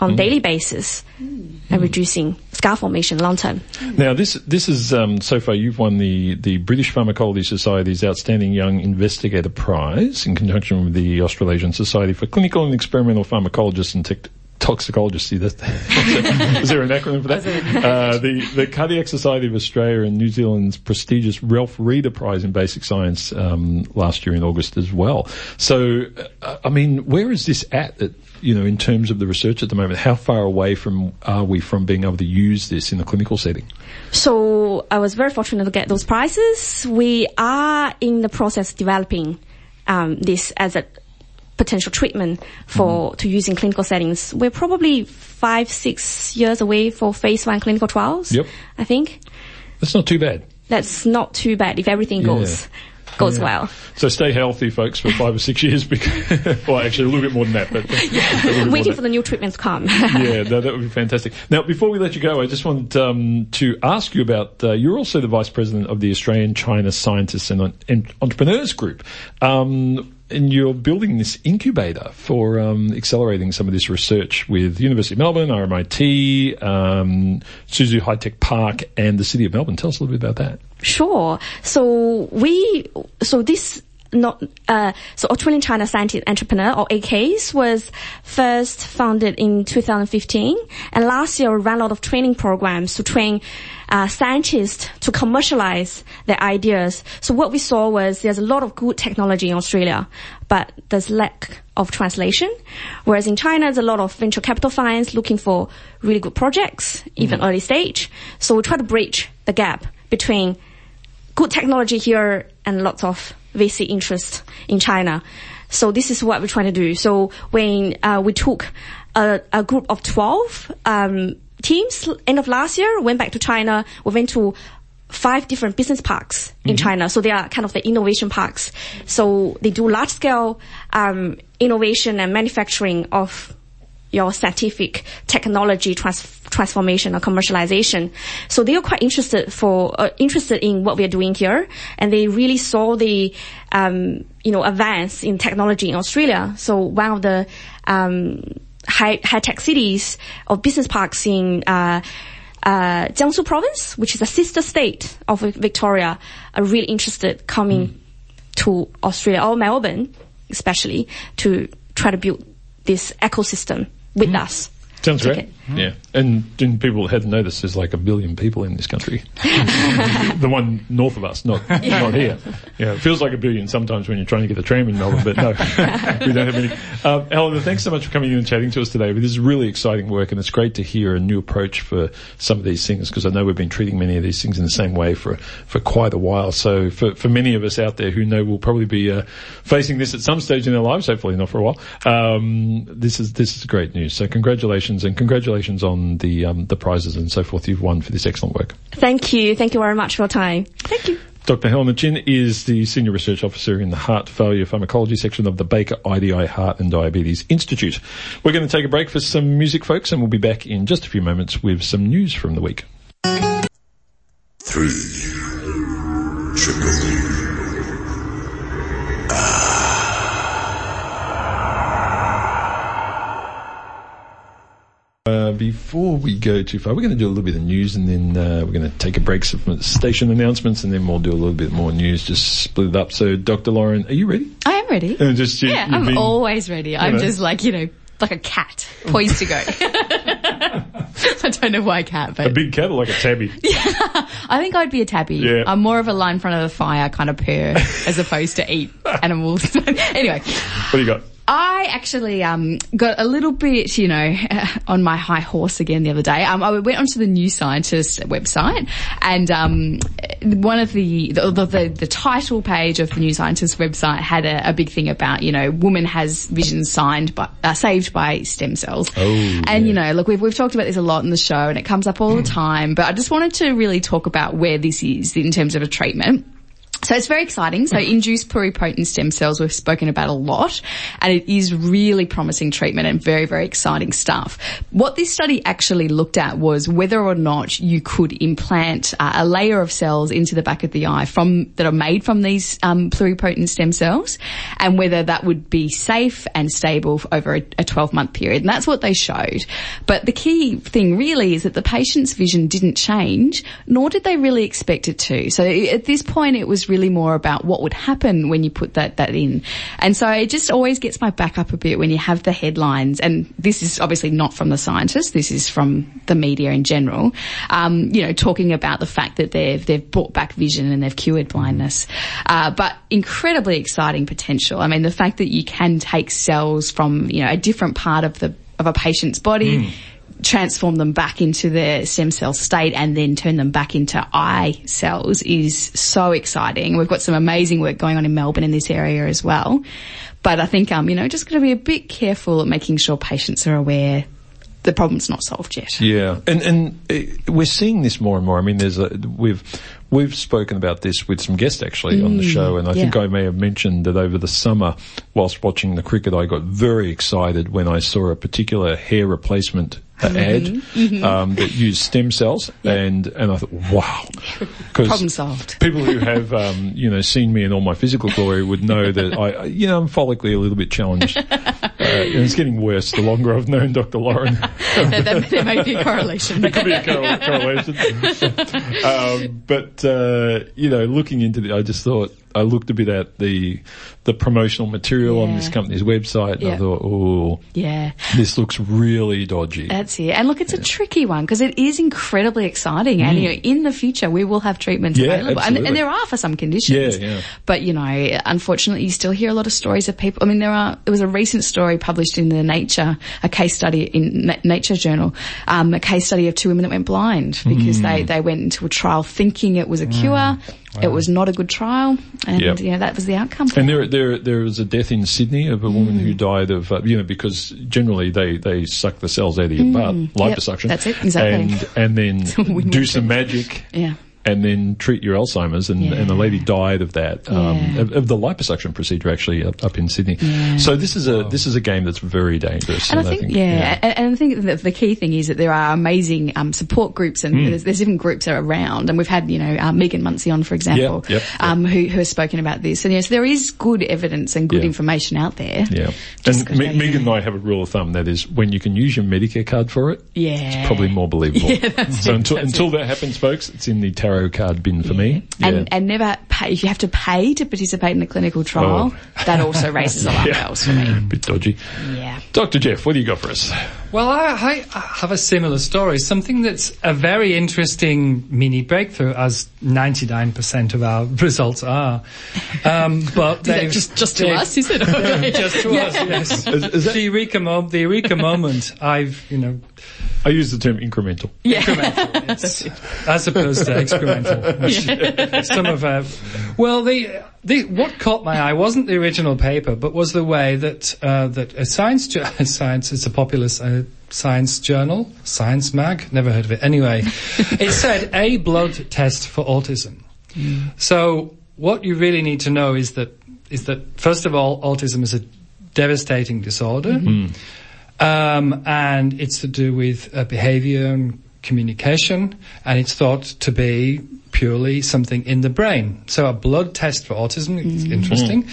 on daily basis and reducing scar formation long term. Now, this this is um, so far you've won the the British Pharmacology Society's Outstanding Young Investigator Prize in conjunction with the Australasian Society for Clinical and Experimental Pharmacologists and Tech Toxicologists. See, that, is there an acronym for that? Uh, the the Cardiac Society of Australia and New Zealand's prestigious Ralph Reader Prize in Basic Science um, last year in August as well. So, uh, I mean, where is this at? at you know, in terms of the research at the moment, how far away from are we from being able to use this in the clinical setting? So I was very fortunate to get those prizes. We are in the process developing um, this as a potential treatment for to use in clinical settings. We're probably five, six years away for phase one clinical trials. Yep. I think That's not too bad. that's not too bad if everything goes goes Yeah. well. So stay healthy, folks, for five or six years. Because, well, actually, a little bit more than that. But a little bit more Waiting for the new treatments to come. yeah, no, that would be fantastic. Now, before we let you go, I just want um, to ask you about. Uh, you're also the vice president of the Australian China Scientists and, and Entrepreneurs Group, um, and you're building this incubator for um, accelerating some of this research with University of Melbourne, RMIT, um, Suzhou High Tech Park, and the City of Melbourne. Tell us a little bit about that. Sure. So we, so this not, uh, so Australian China Scientist Entrepreneur or ACASE was first founded in 2015 and last year we ran a lot of training programs to train uh, scientists to commercialize their ideas. So what we saw was there's a lot of good technology in Australia, but there's lack of translation. Whereas in China, there's a lot of venture capital funds looking for really good projects, even early stage. So we try to bridge the gap between good technology here and lots of VC interest in China. So this is what we're trying to do. So when uh, we took a, a group of 12 um, teams end of last year, went back to China, we went to five different business parks in China. So they are kind of the innovation parks. So they do large scale um, innovation and manufacturing of your scientific technology trans- transformation or commercialization. So they are quite interested for uh, interested in what we are doing here, and they really saw the um, you know advance in technology in Australia. So one of the um, high high tech cities or business parks in uh, uh, Jiangsu province, which is a sister state of Victoria, are really interested coming to Australia or Melbourne, especially to try to build this ecosystem with hmm. us. Sounds Okay. great. Yeah. And, and people hadn't noticed there's like a billion people in this country. the one north of us, not, not here. Yeah, it feels like a billion sometimes when you're trying to get the tram in Melbourne, but no, we don't have any. Um, Eleanor, thanks so much for coming in and chatting to us today. This is really exciting work and it's great to hear a new approach for some of these things because I know we've been treating many of these things in the same way for, for quite a while. So for, for many of us out there who know we'll probably be uh, facing this at some stage in their lives, hopefully not for a while, um, this is, this is great news. So congratulations and congratulations on the, um, the prizes and so forth you've won for this excellent work. Thank you. Thank you very much for your time. Thank you. Dr. Helena Qin is the Senior Research Officer in the Heart Failure Pharmacology section of the Baker IDI Heart and Diabetes Institute. We're going to take a break for some music, folks, and we'll be back in just a few moments with some news from the week. Three. Triple. Uh, before we go too far, we're going to do a little bit of news and then uh, we're going to take a break from station announcements and then we'll do a little bit more news, just split it up. So, Dr. Lauren, are you ready? I am ready. Uh, just you- yeah, I'm been- always ready. I'm know. just like, you know, like a cat, poised to go. I don't know why cat, but A big cat or like a tabby? Yeah, I think I'd be a tabby. Yeah. I'm more of a lie in front of the fire kind of purr as opposed to eat animals. anyway, What do you got? I actually um, got a little bit, you know, on my high horse again the other day. Um, I went onto the New Scientist website, and um, one of the the, the the title page of the New Scientist website had a, a big thing about, you know, woman has vision signed by uh, saved by stem cells. Oh, and you know, look, we've we've talked about this a lot in the show, and it comes up all the time. But I just wanted to really talk about where this is in terms of a treatment. So it's very exciting. So induced pluripotent stem cells we've spoken about a lot and it is really promising treatment and very, very exciting stuff. What this study actually looked at was whether or not you could implant uh, a layer of cells into the back of the eye from, that are made from these um, pluripotent stem cells and whether that would be safe and stable over a, a 12 month period. And that's what they showed. But the key thing really is that the patient's vision didn't change, nor did they really expect it to. So at this point, it was really more about what would happen when you put that, that in. And so it just always gets my back up a bit when you have the headlines, and this is obviously not from the scientists, this is from the media in general, um, you know, talking about the fact that they've, they've brought back vision and they've cured blindness. Uh, but incredibly exciting potential. I mean, the fact that you can take cells from, you know, a different part of the, of a patient's body, transform them back into their stem cell state and then turn them back into eye cells is so exciting. We've got some amazing work going on in Melbourne in this area as well. But I think, um, you know, just going to be a bit careful at making sure patients are aware the problem's not solved yet. Yeah, and and uh, we're seeing this more and more. I mean, there's a we've we've spoken about this with some guests actually on the show, and I think. I may have mentioned that over the summer, whilst watching the cricket, I got very excited when I saw a particular hair replacement uh, ad Um, that used stem cells, and and I thought, wow, Problem solved. People who have, um, you know, seen me in all my physical glory would know that I, you know, I'm follically a little bit challenged. Uh, and it's getting worse the longer I've known Dr. Lauren. there, there- there may be a correlation. There could be a correlation. um, but, uh, you know, looking into the, I just thought, I looked a bit at the, the promotional material on this company's website and I thought, oh, yeah. this looks really dodgy. That's it. And look, it's a tricky one because it is incredibly exciting. And you know, in the future, we will have treatments Mm. Yeah, available. And, and there are for some conditions. Yeah, yeah. But you know, unfortunately, you still hear a lot of stories of people. I mean, there are, there was a recent story published in the Nature, a case study in Na- Nature Journal, um, a case study of two women that went blind because Mm. they, they went into a trial thinking it was a cure. It was not a good trial. And, Yep. you know, that was the outcome. And there, there, there was a death in Sydney of a woman who died of, uh, you know, because generally they, they suck the cells out of your butt, liposuction. that's it, exactly. And, and then do some magic. Yeah. And then treat your Alzheimer's, and, and the lady died of that, um, Yeah. of, of the liposuction procedure actually up, up in Sydney. So this is a this is a game that's very dangerous. And I think, yeah, And, and I think that the key thing is that there are amazing um, support groups, and Hmm. there's, there's different groups that are around. And we've had, you know, uh, Megan Munsie on, for example, yep, Um, who, who has spoken about this. And yes, there is good evidence and good Yeah. information out there. Yeah. Just And Me- Megan and. I have a rule of thumb that is when you can use your Medicare card for it, Yeah. it's probably more believable. Yeah, so it, until, until that happens, folks, it's in the tarot card bin for me. And, and never pay, if you have to pay to participate in a clinical trial, Oh. that also raises alarm Yeah. bells for me. bit dodgy. Yeah. Dr. Jeff, what do you got for us? Well, I, I I have a similar story. Something that's a very interesting mini breakthrough, as 99% of our results are. Um, but that just- just to us, is it? just to us, yes. is that- the eureka, mo- the eureka moment. I've, you know, I use the term incremental. incremental, yes, as opposed to excremental. which Some of uh, well, the the what caught my eye wasn't the original paper, but was the way that uh, that a science ju- science is a popular uh, science journal, Science Mag, never heard of it. Anyway, it said a blood test for autism. So what you really need to know is that is that first of all, autism is a devastating disorder, um, and it's to do with uh, behavior and communication, and it's thought to be purely something in the brain. So a blood test for autism is interesting,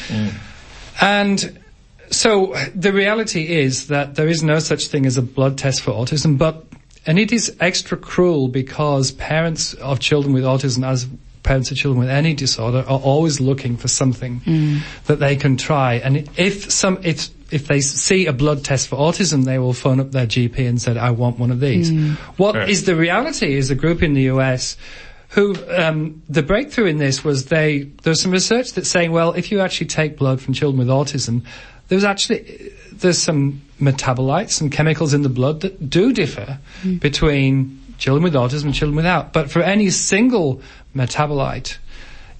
and so the reality is that there is no such thing as a blood test for autism, but and it is extra cruel because parents of children with autism, as parents of children with any disorder, are always looking for something that they can try. And if some, if if they see a blood test for autism, they will phone up their GP and say, "I want one of these." What is Yeah. the reality? Is a group in the US who um, the breakthrough in this was they there's some research that's saying well if you actually take blood from children with autism there's actually there's some metabolites some chemicals in the blood that do differ between children with autism and children without but for any single metabolite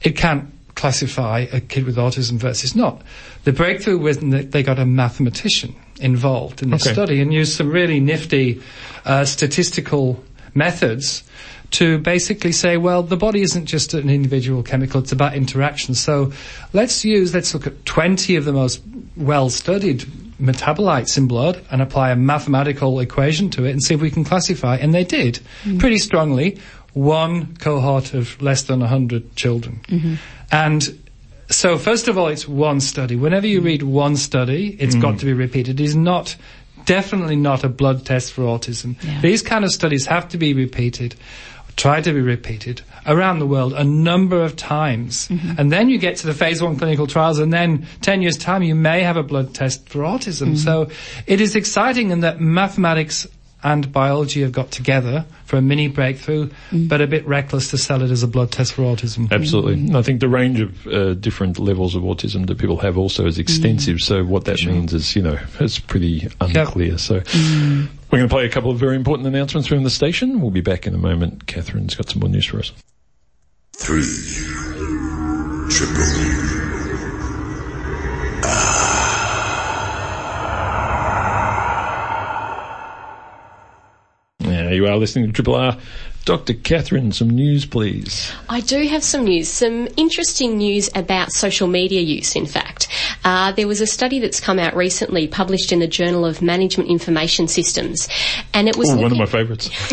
it can't classify a kid with autism versus not the breakthrough was that they got a mathematician involved in the Okay. study and used some really nifty uh, statistical methods to basically say, well, the body isn't just an individual chemical, it's about interaction. So let's use, let's look at 20 of the most well studied metabolites in blood and apply a mathematical equation to it and see if we can classify. And they did pretty strongly. One cohort of less than 100 children. And so first of all, it's one study. Whenever you read one study, it's mm. got to be repeated. It is not, definitely not a blood test for autism. Yeah. These kind of studies have to be repeated, try to be repeated around the world a number of times. Mm-hmm. And then you get to the phase one clinical trials and then 10 years time you may have a blood test for autism. Mm. So it is exciting in that mathematics and biology have got together for a mini breakthrough, mm. but a bit reckless to sell it as a blood test for autism. Absolutely. Mm-hmm. I think the range of uh, different levels of autism that people have also is extensive. Mm-hmm. So what that means is, you know, it's pretty unclear. So mm-hmm. we're going to play a couple of very important announcements from the station. We'll be back in a moment. Catherine's got some more news for us. Three. Triple. Yeah, you are listening to Triple R. Dr. Catherine, some news, please. I do have some news, some interesting news about social media use, in fact. Uh, there was a study that's come out recently, published in the Journal of Management Information Systems, and it was Ooh, one of my favourites.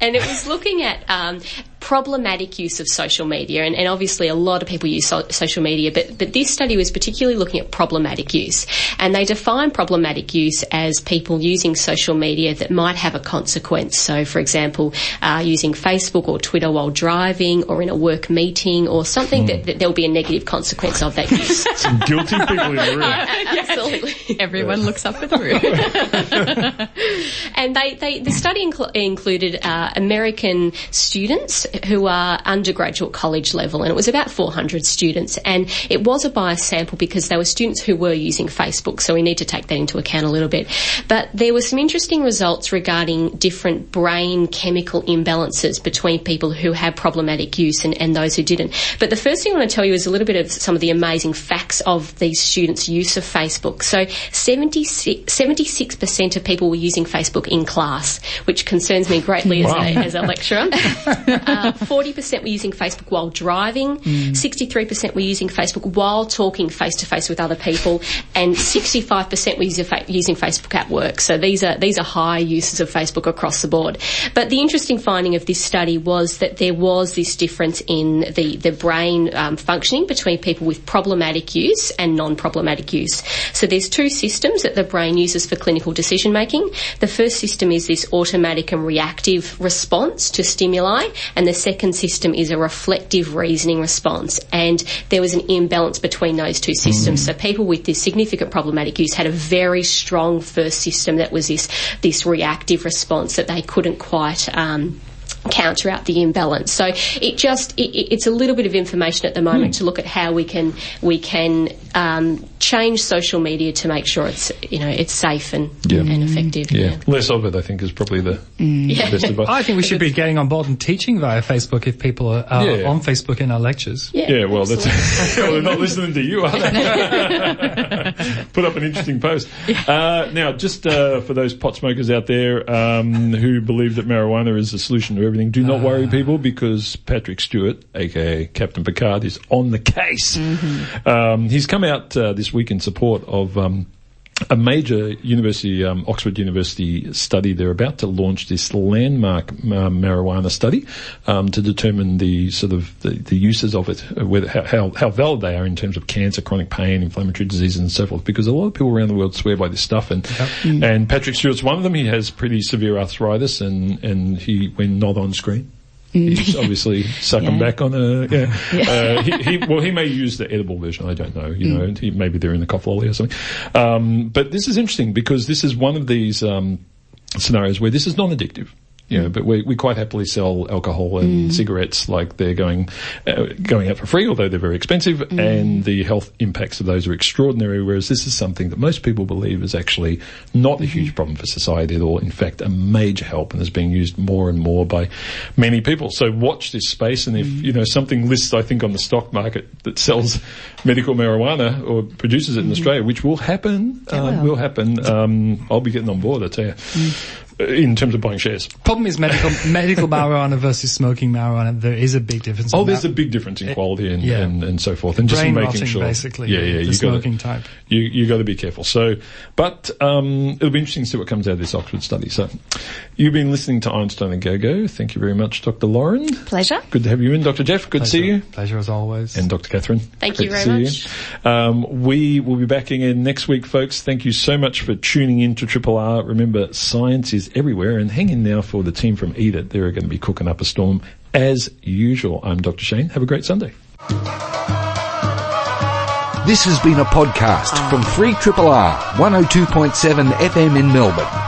and it was looking at um, problematic use of social media, and, and obviously a lot of people use so- social media, but but this study was particularly looking at problematic use, and they define problematic use as people using social media that might have a consequence. So, for example, uh, using Facebook or Twitter while driving, or in a work meeting, or something that, that there will be a negative consequence of that use. Some guilty people in the room. Absolutely. Everyone looks up at the room. And they, they the study incl- included uh, American students who are undergraduate college level, and it was about 400 students. And it was a biased sample because they were students who were using Facebook, so we need to take that into account a little bit. But there were some interesting results regarding different brain chemical imbalances between people who had problematic use and, and those who didn't. But the first thing I want to tell you is a little bit of some of the amazing facts of these students' use of Facebook. So 76, 76% of people were using Facebook in class, which concerns me greatly as, a, as a lecturer. uh, 40% were using Facebook while driving, 63% were using Facebook while talking face to face with other people, and 65% were using, fa- using Facebook at work. So these are these are high uses of Facebook across the board. But the interesting finding of this study was that there was this difference in the the brain um, functioning between people with problematic use and non-problematic use. So there's two systems that the brain uses for clinical decision making. The first system is this automatic and reactive response to stimuli, and the second system is a reflective reasoning response. And there was an imbalance between those two systems. So people with this significant problematic use had a very strong first system that was this this reactive response that they couldn't quite. Um, counter out the imbalance so it just it, it- it's a little bit of information at the moment to look at how we can we can um, change social media to make sure it's you know it's safe and Yeah. and effective Yeah. Less of it, I think, is probably the best advice. I think we should be getting on board and teaching via Facebook if people are, are Yeah. on Facebook in our lectures. Yeah, Yeah, well, that's well, they're not listening to you, are they? put up an interesting post. Uh, now, just uh, for those pot smokers out there um, who believe that marijuana is the solution to everything, do not worry, people, because Patrick Stewart, aka Captain Picard, is on the case. Um, he's come out uh, this week in support of. Um, a major university, um, Oxford University study, they're about to launch this landmark um, marijuana study um, to determine the sort of the, the uses of it, uh, whether how, how, valid they are in terms of cancer, chronic pain, inflammatory diseases, and so forth. Because a lot of people around the world swear by this stuff, and and Patrick Stewart's one of them. He has pretty severe arthritis, and and he when not on screen. He's obviously sucking Yeah. back on a yeah. Uh, he, he, well, he may use the edible version. I don't know. You know, he, maybe they're in the cough lolly or something. Um, but this is interesting because this is one of these um, scenarios where this is non-addictive. You know, but we, we quite happily sell alcohol and cigarettes like they're going uh, going out for free, although they're very expensive, and the health impacts of those are extraordinary. Whereas this is something that most people believe is actually not a huge problem for society at all. In fact, a major help, and is being used more and more by many people. So watch this space, and if you know something lists, I think on the stock market that sells medical marijuana or produces it in Australia, which will happen, uh, will. will happen. Um, I'll be getting on board. I tell you. In terms of buying shares. Problem is medical medical marijuana versus smoking marijuana. There is a big difference. Oh, there's that. a big difference in quality and, yeah. and, and so forth, and just Brain making rotting, sure, basically, yeah, yeah, the you smoking gotta, type. You you got to be careful. So, but um, it'll be interesting to see what comes out of this Oxford study. So, you've been listening to Einstein-A-Go-Go. Thank you very much, Dr. Lauren. Pleasure. Good to have you in, Dr. Jeff. Good to see you. Pleasure as always. And Dr. Catherine. Thank Great you to very see you. Um, we will be back again next week, folks. Thank you so much for tuning in to Triple R. Remember, science is everywhere, and hang in now for the team from Eat It. They're going to be cooking up a storm as usual. I'm Dr. Shane. Have a great Sunday. This has been a podcast from Free Triple R 102.7 FM in Melbourne.